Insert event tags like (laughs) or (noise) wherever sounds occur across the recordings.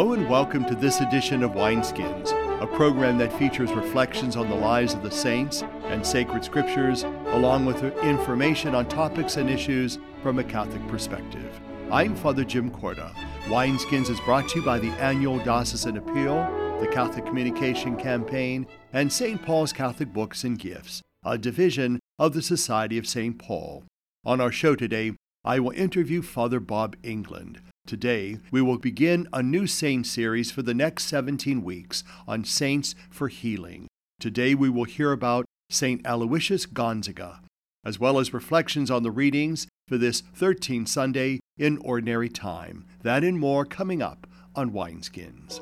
Hello and welcome to this edition of Wineskins, a program that features reflections on the lives of the saints and sacred scriptures, along with information on topics and issues from a Catholic perspective. I'm Father Jim Korda. Wineskins is brought to you by the annual Diocesan Appeal, the Catholic Communication Campaign, and St. Paul's Catholic Books and Gifts, a division of the Society of St. Paul. On our show today, I will interview Father Bob England. Today, we will begin a new saint series for the next 17 weeks on saints for healing. Today, we will hear about St. Aloysius Gonzaga, as well as reflections on the readings for this 13th Sunday in Ordinary Time. That and more coming up on Wineskins.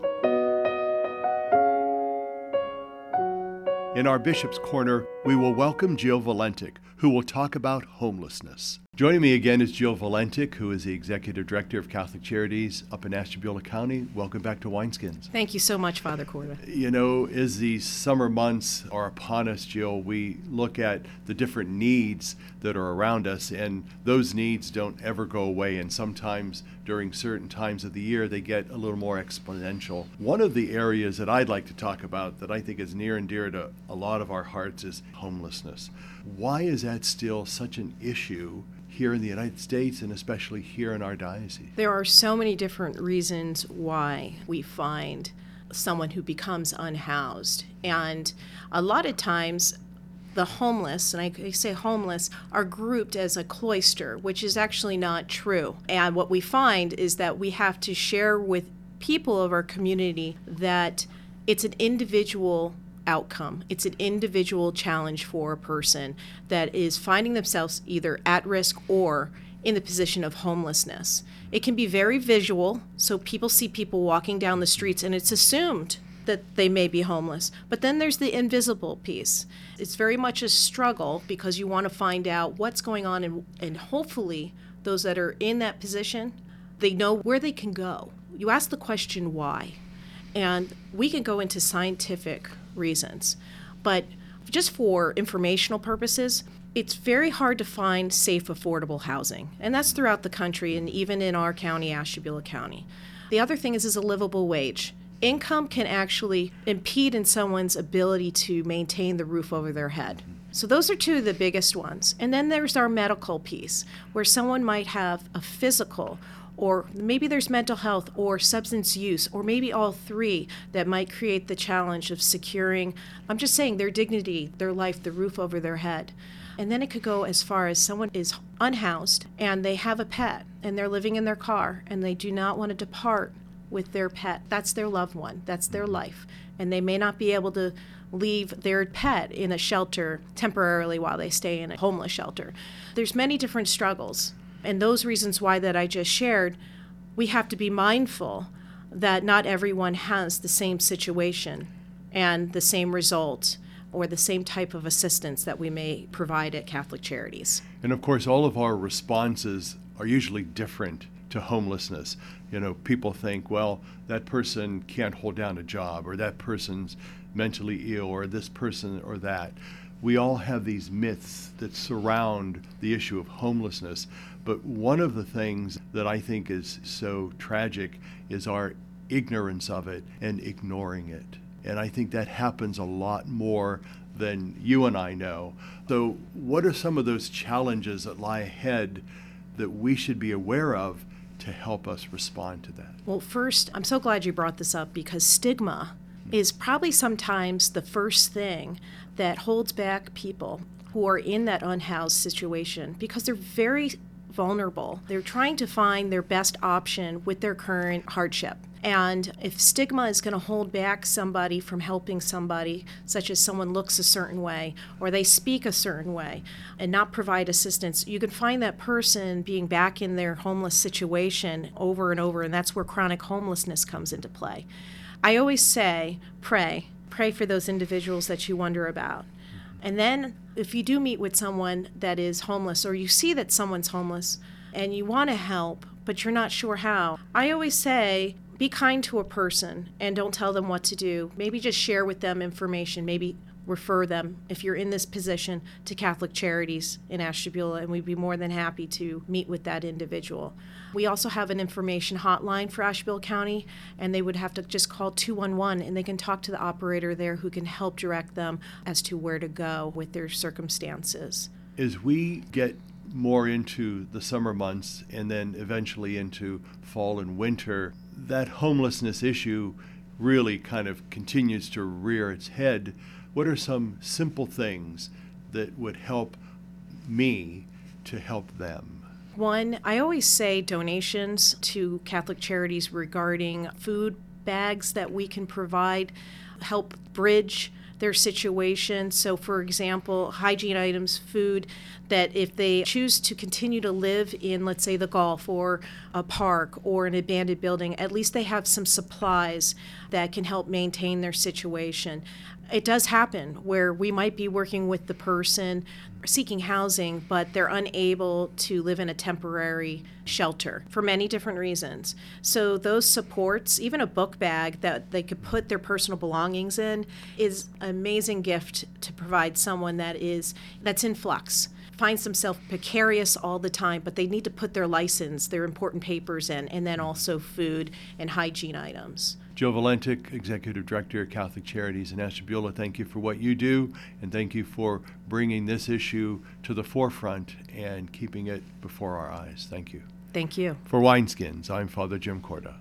In our Bishop's Corner, we will welcome Jill Valentic, who will talk about homelessness. Joining me again is Jill Valentic, who is the Executive Director of Catholic Charities up in Ashtabula County. Welcome back to Wineskins. Thank you so much, Father Korda. You know, as these summer months are upon us, Jill, we look at the different needs that are around us, and those needs don't ever go away. And sometimes during certain times of the year, they get a little more exponential. One of the areas that I'd like to talk about that I think is near and dear to a lot of our hearts is homelessness. Why is that still such an issue? here in the United States and especially here in our diocese? There are so many different reasons why we find someone who becomes unhoused. And a lot of times, the homeless, and I say homeless, are grouped as a cloister, which is actually not true. And what we find is that we have to share with people of our community that it's an individual outcome. It's an individual challenge for a person that is finding themselves either at risk or in the position of homelessness. It can be very visual, so people see people walking down the streets and it's assumed that they may be homeless. But then there's the invisible piece. It's very much a struggle because you want to find out what's going on and, and hopefully those that are in that position, they know where they can go. You ask the question why. And we can go into scientific reasons. But just for informational purposes, it's very hard to find safe, affordable housing. And that's throughout the country and even in our county, Ashtabula County. The other thing is, is a livable wage. Income can actually impede in someone's ability to maintain the roof over their head. So those are two of the biggest ones. And then there's our medical piece, where someone might have a physical or maybe there's mental health or substance use, or maybe all three that might create the challenge of securing, I'm just saying, their dignity, their life, the roof over their head. And then it could go as far as someone is unhoused and they have a pet and they're living in their car and they do not want to depart with their pet. That's their loved one, that's their life. And they may not be able to leave their pet in a shelter temporarily while they stay in a homeless shelter. There's many different struggles and those reasons why that I just shared, we have to be mindful that not everyone has the same situation and the same result or the same type of assistance that we may provide at Catholic Charities. And of course, all of our responses are usually different to homelessness. You know, people think, well, that person can't hold down a job, or that person's mentally ill, or this person or that. We all have these myths that surround the issue of homelessness. But one of the things that I think is so tragic is our ignorance of it and ignoring it. And I think that happens a lot more than you and I know. So, what are some of those challenges that lie ahead that we should be aware of to help us respond to that? Well, first, I'm so glad you brought this up because stigma is probably sometimes the first thing that holds back people who are in that unhoused situation because they're very vulnerable. They're trying to find their best option with their current hardship. And if stigma is going to hold back somebody from helping somebody, such as someone looks a certain way or they speak a certain way and not provide assistance, you can find that person being back in their homeless situation over and over. And that's where chronic homelessness comes into play. I always say, pray. Pray for those individuals that you wonder about. And then if you do meet with someone that is homeless or you see that someone's homeless and you want to help, but you're not sure how, I always say, be kind to a person and don't tell them what to do. Maybe just share with them information. Maybe refer them, if you're in this position, to Catholic Charities in Ashtabula, and we'd be more than happy to meet with that individual. We also have an information hotline for Ashtabula County, and they would have to just call 211 and they can talk to the operator there who can help direct them as to where to go with their circumstances. As we get more into the summer months and then eventually into fall and winter, that homelessness issue really kind of continues to rear its head. What are some simple things that would help me to help them? One, I always say donations to Catholic charities regarding food bags that we can provide help bridge their situation. So, for example, hygiene items, food, that if they choose to continue to live in, let's say, the Gulf or a park or an abandoned building, at least they have some supplies that can help maintain their situation. It does happen where we might be working with the person seeking housing, but they're unable to live in a temporary shelter for many different reasons. So, those supports, even a book bag that they could put their personal belongings in, is an amazing gift to provide someone that is that's in flux finds themselves precarious all the time, but they need to put their license, their important papers in, and then also food and hygiene items. Joe Valentic, Executive Director of Catholic Charities in Ashtabula, thank you for what you do, and thank you for bringing this issue to the forefront and keeping it before our eyes. Thank you. Thank you. For Wineskins, I'm Father Jim Korda.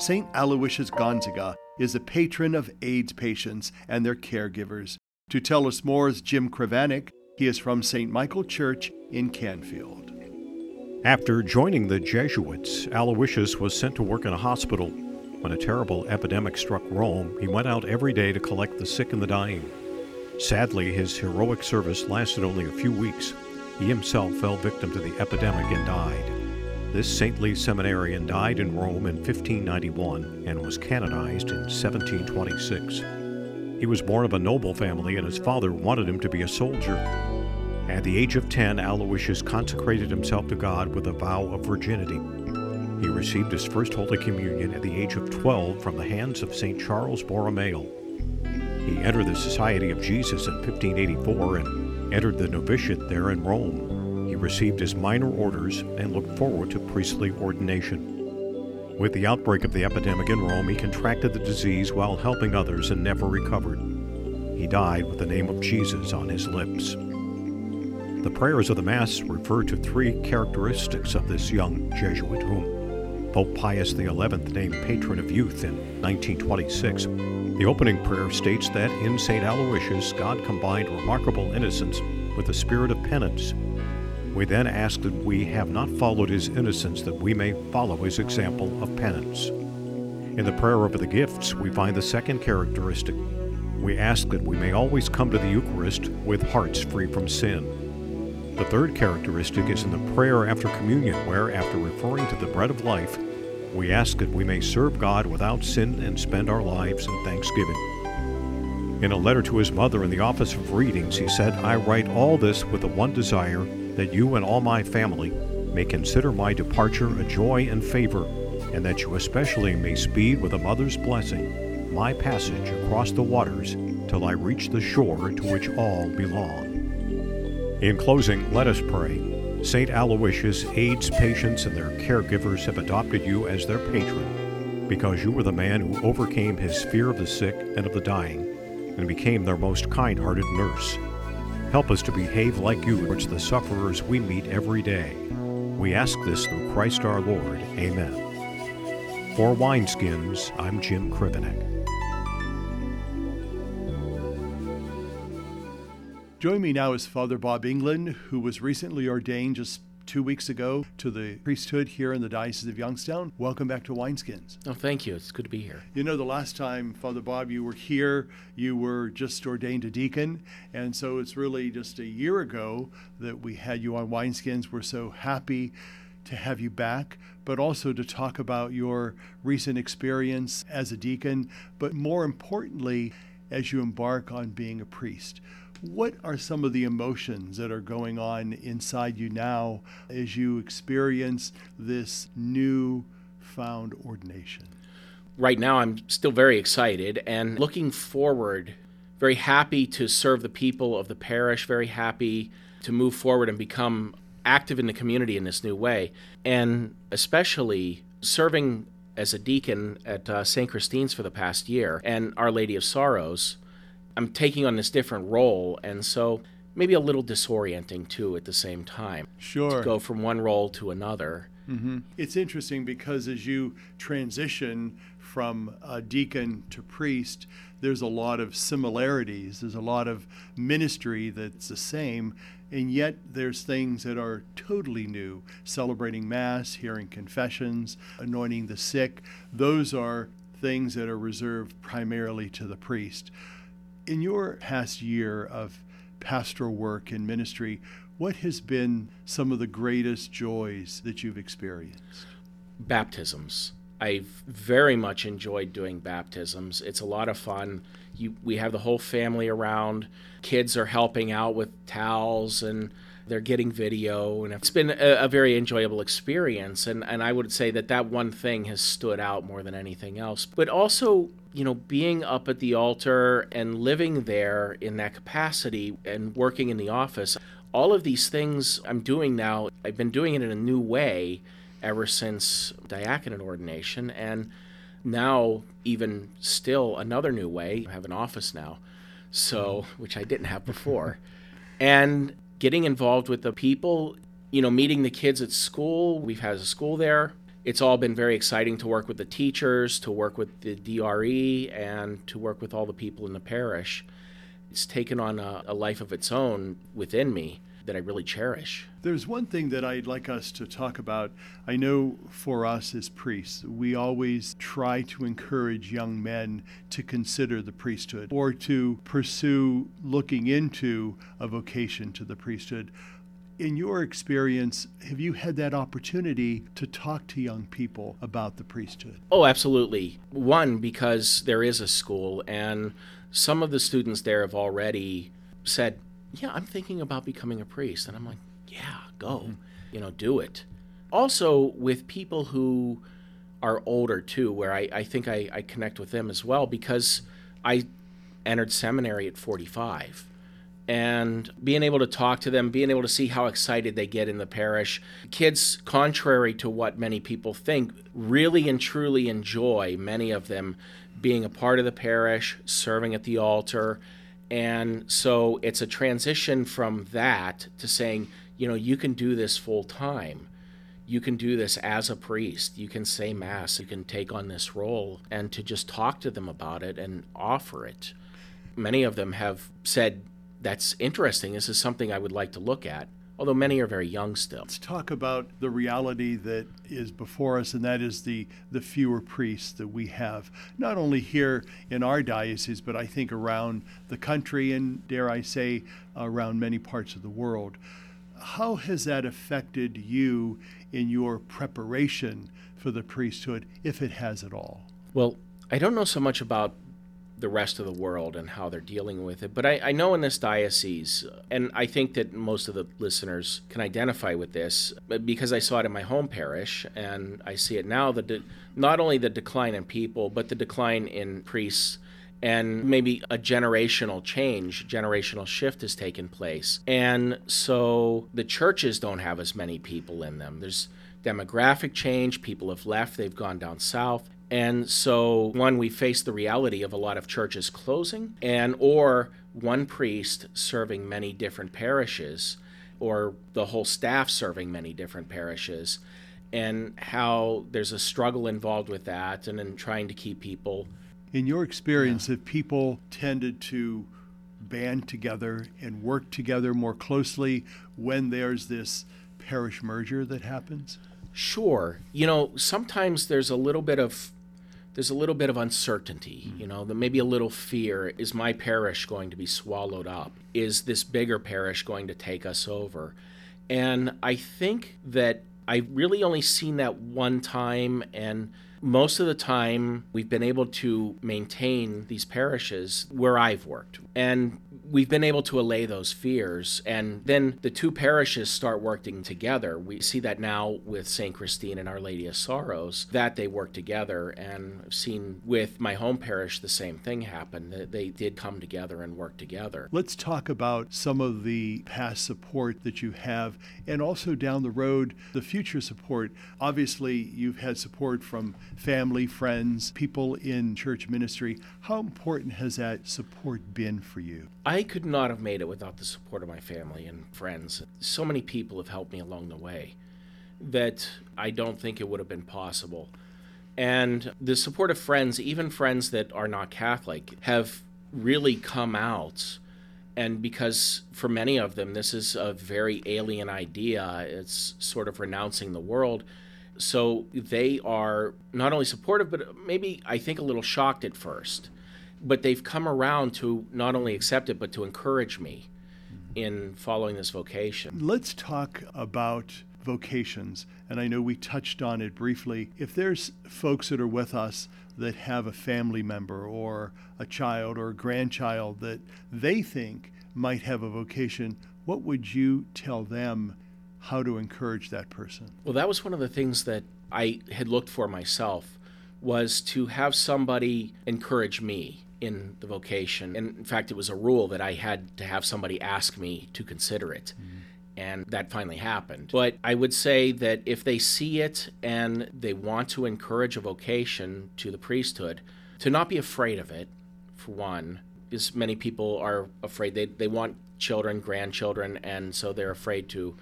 St. Aloysius Gonzaga is a patron of AIDS patients and their caregivers. To tell us more is Jim Krivanek. He is from St. Michael Church in Canfield. After joining the Jesuits, Aloysius was sent to work in a hospital. When a terrible epidemic struck Rome, he went out every day to collect the sick and the dying. Sadly, his heroic service lasted only a few weeks. He himself fell victim to the epidemic and died. This saintly seminarian died in Rome in 1591 and was canonized in 1726. He was born of a noble family, and his father wanted him to be a soldier. At the age of 10, Aloysius consecrated himself to God with a vow of virginity. He received his first Holy Communion at the age of 12 from the hands of St. Charles Borromeo. He entered the Society of Jesus in 1584 and entered the novitiate there in Rome. He received his minor orders and looked forward to priestly ordination. With the outbreak of the epidemic in Rome, he contracted the disease while helping others and never recovered. He died with the name of Jesus on his lips. The prayers of the Mass refer to three characteristics of this young Jesuit, whom Pope Pius XI named Patron of Youth in 1926. The opening prayer states that in St. Aloysius, God combined remarkable innocence with the spirit of penance we then ask that we have not followed his innocence, that we may follow his example of penance. In the prayer over the gifts, we find the second characteristic. We ask that we may always come to the Eucharist with hearts free from sin. The third characteristic is in the prayer after communion, where, after referring to the bread of life, we ask that we may serve God without sin and spend our lives in thanksgiving. In a letter to his mother in the office of readings, he said, I write all this with the one desire that you and all my family may consider my departure a joy and favor, and that you especially may speed with a mother's blessing my passage across the waters till I reach the shore to which all belong. In closing, let us pray. St. Aloysius AIDS patients and their caregivers have adopted you as their patron because you were the man who overcame his fear of the sick and of the dying and became their most kind hearted nurse. Help us to behave like you towards the sufferers we meet every day. We ask this through Christ our Lord. Amen. For Wineskins, I'm Jim Krivanek. Join me now is Father Bob England, who was recently ordained just two weeks ago to the priesthood here in the Diocese of Youngstown. Welcome back to Wineskins. Oh, thank you. It's good to be here. You know, the last time, Father Bob, you were here, you were just ordained a deacon. And so it's really just a year ago that we had you on Wineskins. We're so happy to have you back, but also to talk about your recent experience as a deacon, but more importantly, as you embark on being a priest. What are some of the emotions that are going on inside you now as you experience this new found ordination? right now I'm still very excited and looking forward, very happy to serve the people of the parish, very happy to move forward and become active in the community in this new way, and especially serving as a deacon at uh, St. Christine's for the past year and Our Lady of Sorrows. I'm taking on this different role, and so maybe a little disorienting too at the same time. Sure. To go from one role to another. Mm-hmm. It's interesting because as you transition from a deacon to priest, there's a lot of similarities. There's a lot of ministry that's the same, and yet there's things that are totally new. Celebrating Mass, hearing confessions, anointing the sick. Those are things that are reserved primarily to the priest. In your past year of pastoral work and ministry, what has been some of the greatest joys that you've experienced? Baptisms. I've very much enjoyed doing baptisms. It's a lot of fun. You, we have the whole family around. Kids are helping out with towels and they're getting video and it's been a, a, very enjoyable experience. And, and i would say that that one thing has stood out more than anything else. But also you know being up at the altar and living there in that capacity and working in the office all of these things i'm doing now i've been doing it in a new way ever since diaconate ordination. And now even still another new way I have an office now so mm. which i didn't have before. (laughs) And getting involved with the people, you know, meeting the kids at school. We've had a school there. It's all been very exciting to work with the teachers, to work with the DRE, and to work with all the people in the parish. It's taken on a, a life of its own within me that I really cherish. There's one thing that I'd like us to talk about. I know for us as priests, we always try to encourage young men to consider the priesthood or to pursue looking into a vocation to the priesthood. In your experience, have you had that opportunity to talk to young people about the priesthood? Oh, absolutely. One, because there is a school, and some of the students there have already said, yeah, I'm thinking about becoming a priest. And I'm like, yeah, go, mm-hmm. you know, do it. Also, with people who are older too, where I, I think I, I connect with them as well because I entered seminary at 45 and being able to talk to them, being able to see how excited they get in the parish. Kids, contrary to what many people think, really and truly enjoy, many of them, being a part of the parish, serving at the altar, and so it's a transition from that to saying, you know, you can do this full time. You can do this as a priest. You can say Mass. You can take on this role and to just talk to them about it and offer it. Many of them have said, That's interesting. This is something I would like to look at although many are very young still. Let's talk about the reality that is before us, and that is the, the fewer priests that we have, not only here in our diocese, but I think around the country and, dare I say, around many parts of the world. How has that affected you in your preparation for the priesthood, if it has at all? Well, I don't know so much about the rest of the world and how they're dealing with it. But I, I, know in this diocese, and I think that most of the listeners can identify with this because I saw it in my home parish, and I see it now. The de- not only the decline in people, but the decline in priests. And maybe a generational change, generational shift has taken place. And so the churches don't have as many people in them. There's demographic change, people have left, they've gone down south. And so, one, we face the reality of a lot of churches closing, and or one priest serving many different parishes, or the whole staff serving many different parishes, and how there's a struggle involved with that, and in trying to keep people. In your experience, yeah. have people tended to band together and work together more closely when there's this parish merger that happens? Sure. You know, sometimes there's a little bit of there's a little bit of uncertainty, mm-hmm. you know, maybe a little fear. Is my parish going to be swallowed up? Is this bigger parish going to take us over? And I think that I've really only seen that one time, and Most of the time, we've been able to maintain these parishes where I've worked. And we've been able to allay those fears. And then the two parishes start working together. We see that now with St. Christine and Our Lady of Sorrows, that they work together. And I've seen with my home parish the same thing happen, that they did come together and work together. Let's talk about some of the past support that you have and also down the road, the future support. Obviously, you've had support from family, friends, people in church ministry. How important has that support been for you? I could not have made it without the support of my family and friends. So many people have helped me along the way that I don't think it would have been possible. And the support of friends, even friends that are not Catholic, have really come out. And because for many of them, this is a very alien idea, it's sort of renouncing the world. So they are not only supportive, but maybe I think a little shocked at first but they've come around to not only accept it but to encourage me in following this vocation. Let's talk about vocations. And I know we touched on it briefly. If there's folks that are with us that have a family member or a child or a grandchild that they think might have a vocation, what would you tell them how to encourage that person? Well, that was one of the things that I had looked for myself was to have somebody encourage me in the vocation. And in fact, it was a rule that I had to have somebody ask me to consider it. Mm-hmm. And that finally happened. But I would say that if they see it and they want to encourage a vocation to the priesthood, to not be afraid of it, for one, because many people are afraid. They, they want children, grandchildren, and so they're afraid to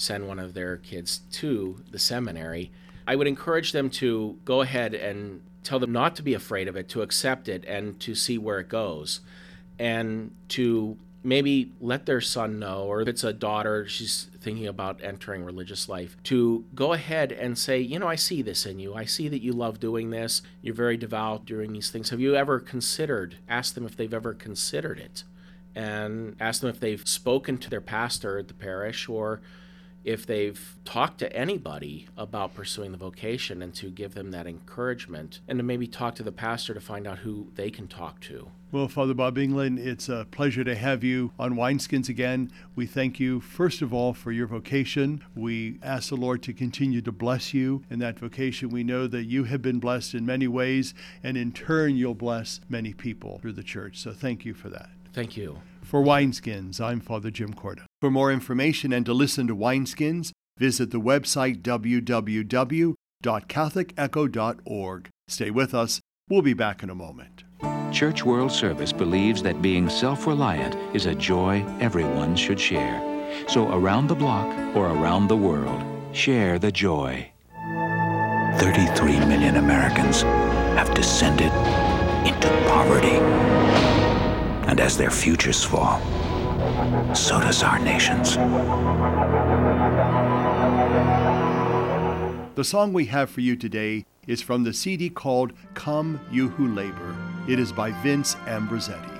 send one of their kids to the seminary. I would encourage them to go ahead and tell them not to be afraid of it, to accept it, and to see where it goes, and to maybe let their son know, or if it's a daughter, she's thinking about entering religious life, to go ahead and say, you know, I see this in you. I see that you love doing this. You're very devout doing these things. Have you ever considered, ask them if they've ever considered it, and ask them if they've spoken to their pastor at the parish or if they've talked to anybody about pursuing the vocation and to give them that encouragement and to maybe talk to the pastor to find out who they can talk to. Well, Father Bob England, it's a pleasure to have you on Wineskins again. We thank you, first of all, for your vocation. We ask the Lord to continue to bless you in that vocation. We know that you have been blessed in many ways, and in turn, you'll bless many people through the church. So thank you for that. Thank you. For Wineskins, I'm Father Jim Korda. For more information and to listen to Wineskins, visit the website www.catholicecho.org. Stay with us. We'll be back in a moment. Church World Service believes that being self reliant is a joy everyone should share. So, around the block or around the world, share the joy. 33 million Americans have descended into poverty. And as their futures fall, so does our nation's. The song we have for you today is from the CD called Come You Who Labor. It is by Vince Ambrosetti.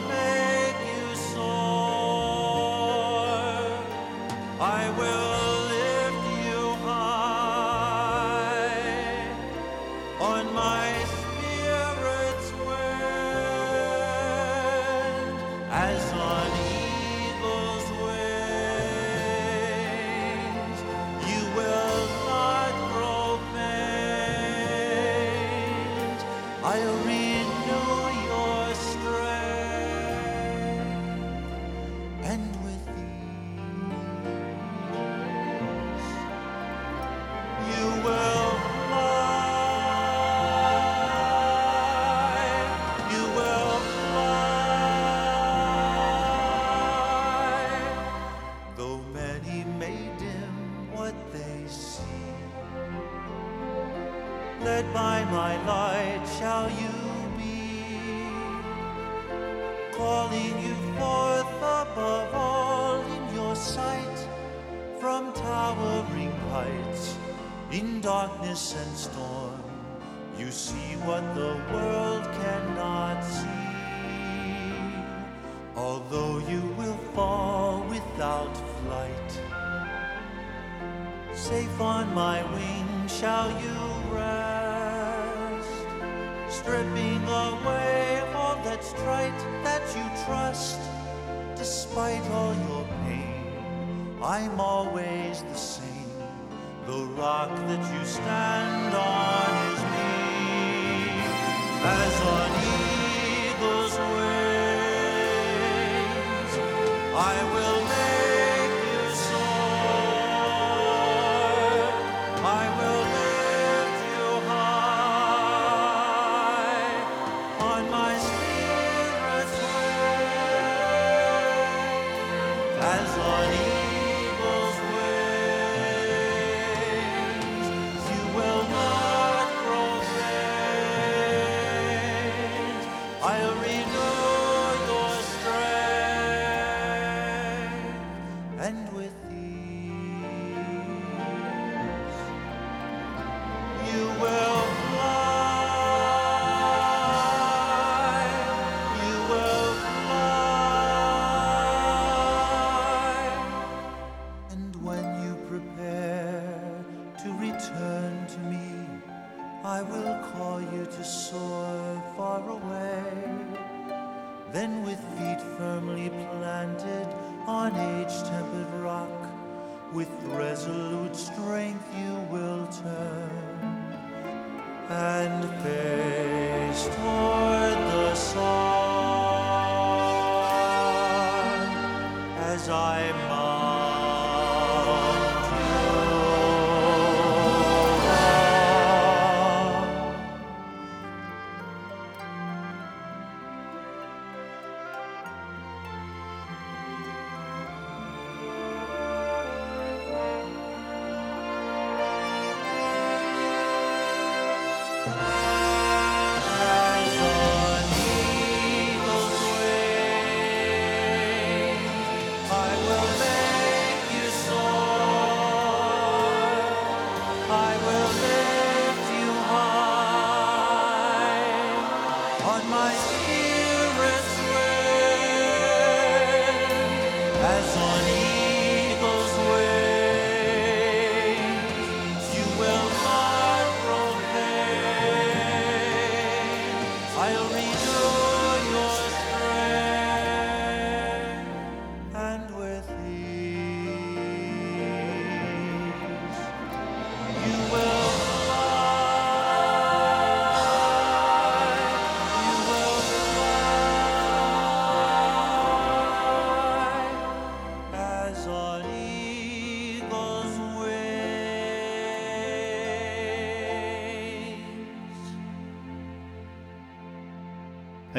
Although you will fall without flight, safe on my wings shall you rest, stripping away all that's trite that you trust. Despite all your pain, I'm always the same. The rock that you stand on is me, as on I will as I mount I'll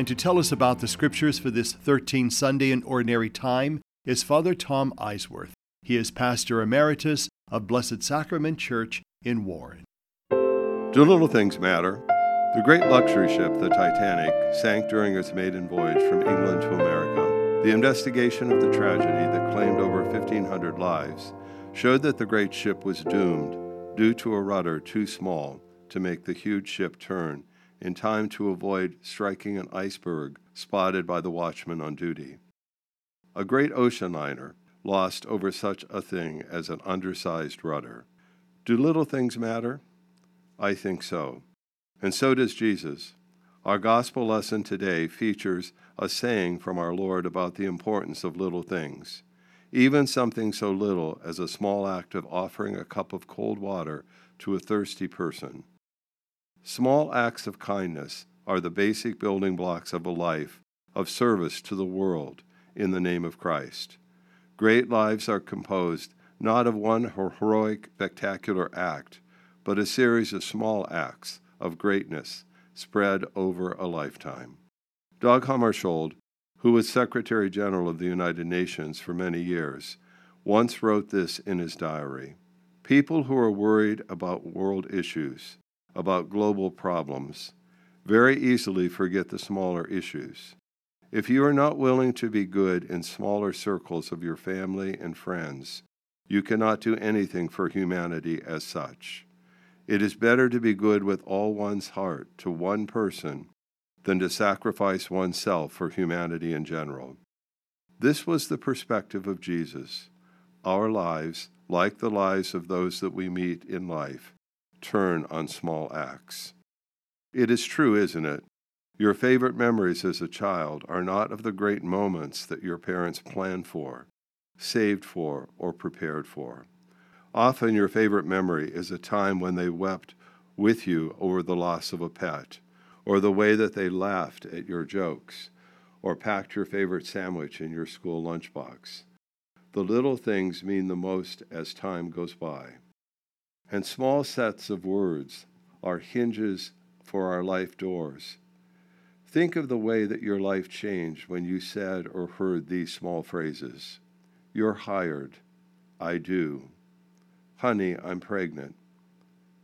And to tell us about the scriptures for this 13 Sunday in Ordinary Time is Father Tom Eisweirth. He is pastor emeritus of Blessed Sacrament Church in Warren. Do little things matter? The great luxury ship, the Titanic, sank during its maiden voyage from England to America. The investigation of the tragedy that claimed over 1,500 lives showed that the great ship was doomed due to a rudder too small to make the huge ship turn in time to avoid striking an iceberg spotted by the watchman on duty. A great ocean liner lost over such a thing as an undersized rudder. Do little things matter? I think so. And so does Jesus. Our gospel lesson today features a saying from our Lord about the importance of little things. Even something so little as a small act of offering a cup of cold water to a thirsty person. Small acts of kindness are the basic building blocks of a life of service to the world in the name of Christ. Great lives are composed not of one heroic, spectacular act, but a series of small acts of greatness spread over a lifetime. Dag Hammarskjöld, who was Secretary General of the United Nations for many years, once wrote this in his diary People who are worried about world issues about global problems, very easily forget the smaller issues. If you are not willing to be good in smaller circles of your family and friends, you cannot do anything for humanity as such. It is better to be good with all one's heart to one person than to sacrifice oneself for humanity in general. This was the perspective of Jesus. Our lives, like the lives of those that we meet in life, turn on small acts. It is true, isn't it? Your favorite memories as a child are not of the great moments that your parents planned for, saved for, or prepared for. Often your favorite memory is a time when they wept with you over the loss of a pet, or the way that they laughed at your jokes, or packed your favorite sandwich in your school lunchbox. The little things mean the most as time goes by. And small sets of words are hinges for our life doors. Think of the way that your life changed when you said or heard these small phrases You're hired. I do. Honey, I'm pregnant.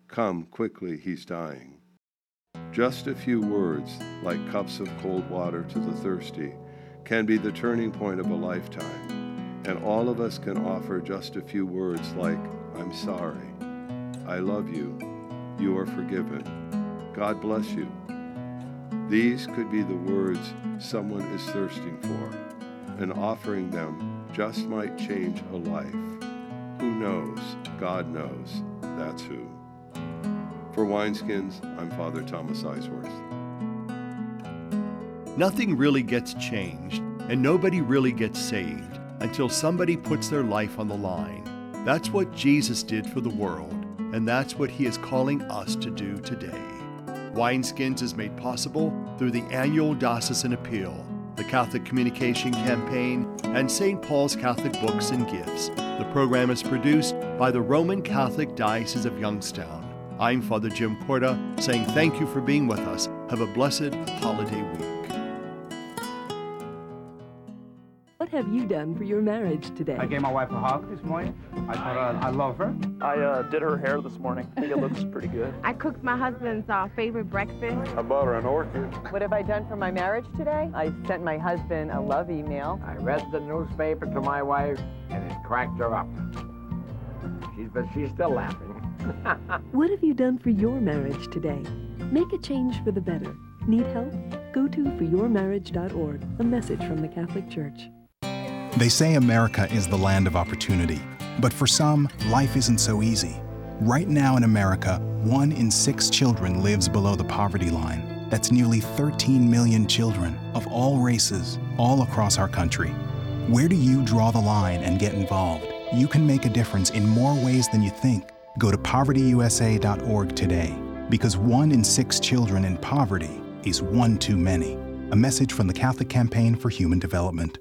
Come quickly, he's dying. Just a few words, like cups of cold water to the thirsty, can be the turning point of a lifetime. And all of us can offer just a few words like, I'm sorry, I love you, you are forgiven, God bless you. These could be the words someone is thirsting for, and offering them just might change a life. Who knows? God knows. That's who. For Wineskins, I'm Father Thomas Eisweirth. Nothing really gets changed, and nobody really gets saved until somebody puts their life on the line. That's what Jesus did for the world, and that's what he is calling us to do today. Wineskins is made possible through the annual Diocesan Appeal, the Catholic Communication Campaign, and St. Paul's Catholic Books and Gifts. The program is produced by the Roman Catholic Diocese of Youngstown. I'm Father Jim Korda, saying thank you for being with us. Have a blessed holiday week. What have you done for your marriage today? I gave my wife a hug this morning. I told her I love her. I uh, did her hair this morning. I think it looks pretty good. (laughs) I cooked my husband's uh, favorite breakfast. I bought her an orchid. What have I done for my marriage today? I sent my husband a love email. I read the newspaper to my wife, and it cracked her up. She's, but she's still laughing. (laughs) what have you done for your marriage today? Make a change for the better. Need help? Go to foryourmarriage.org, a message from the Catholic Church. They say America is the land of opportunity, but for some, life isn't so easy. Right now in America, one in six children lives below the poverty line. That's nearly 13 million children of all races, all across our country. Where do you draw the line and get involved? You can make a difference in more ways than you think. Go to povertyusa.org today, because one in six children in poverty is one too many. A message from the Catholic Campaign for Human Development.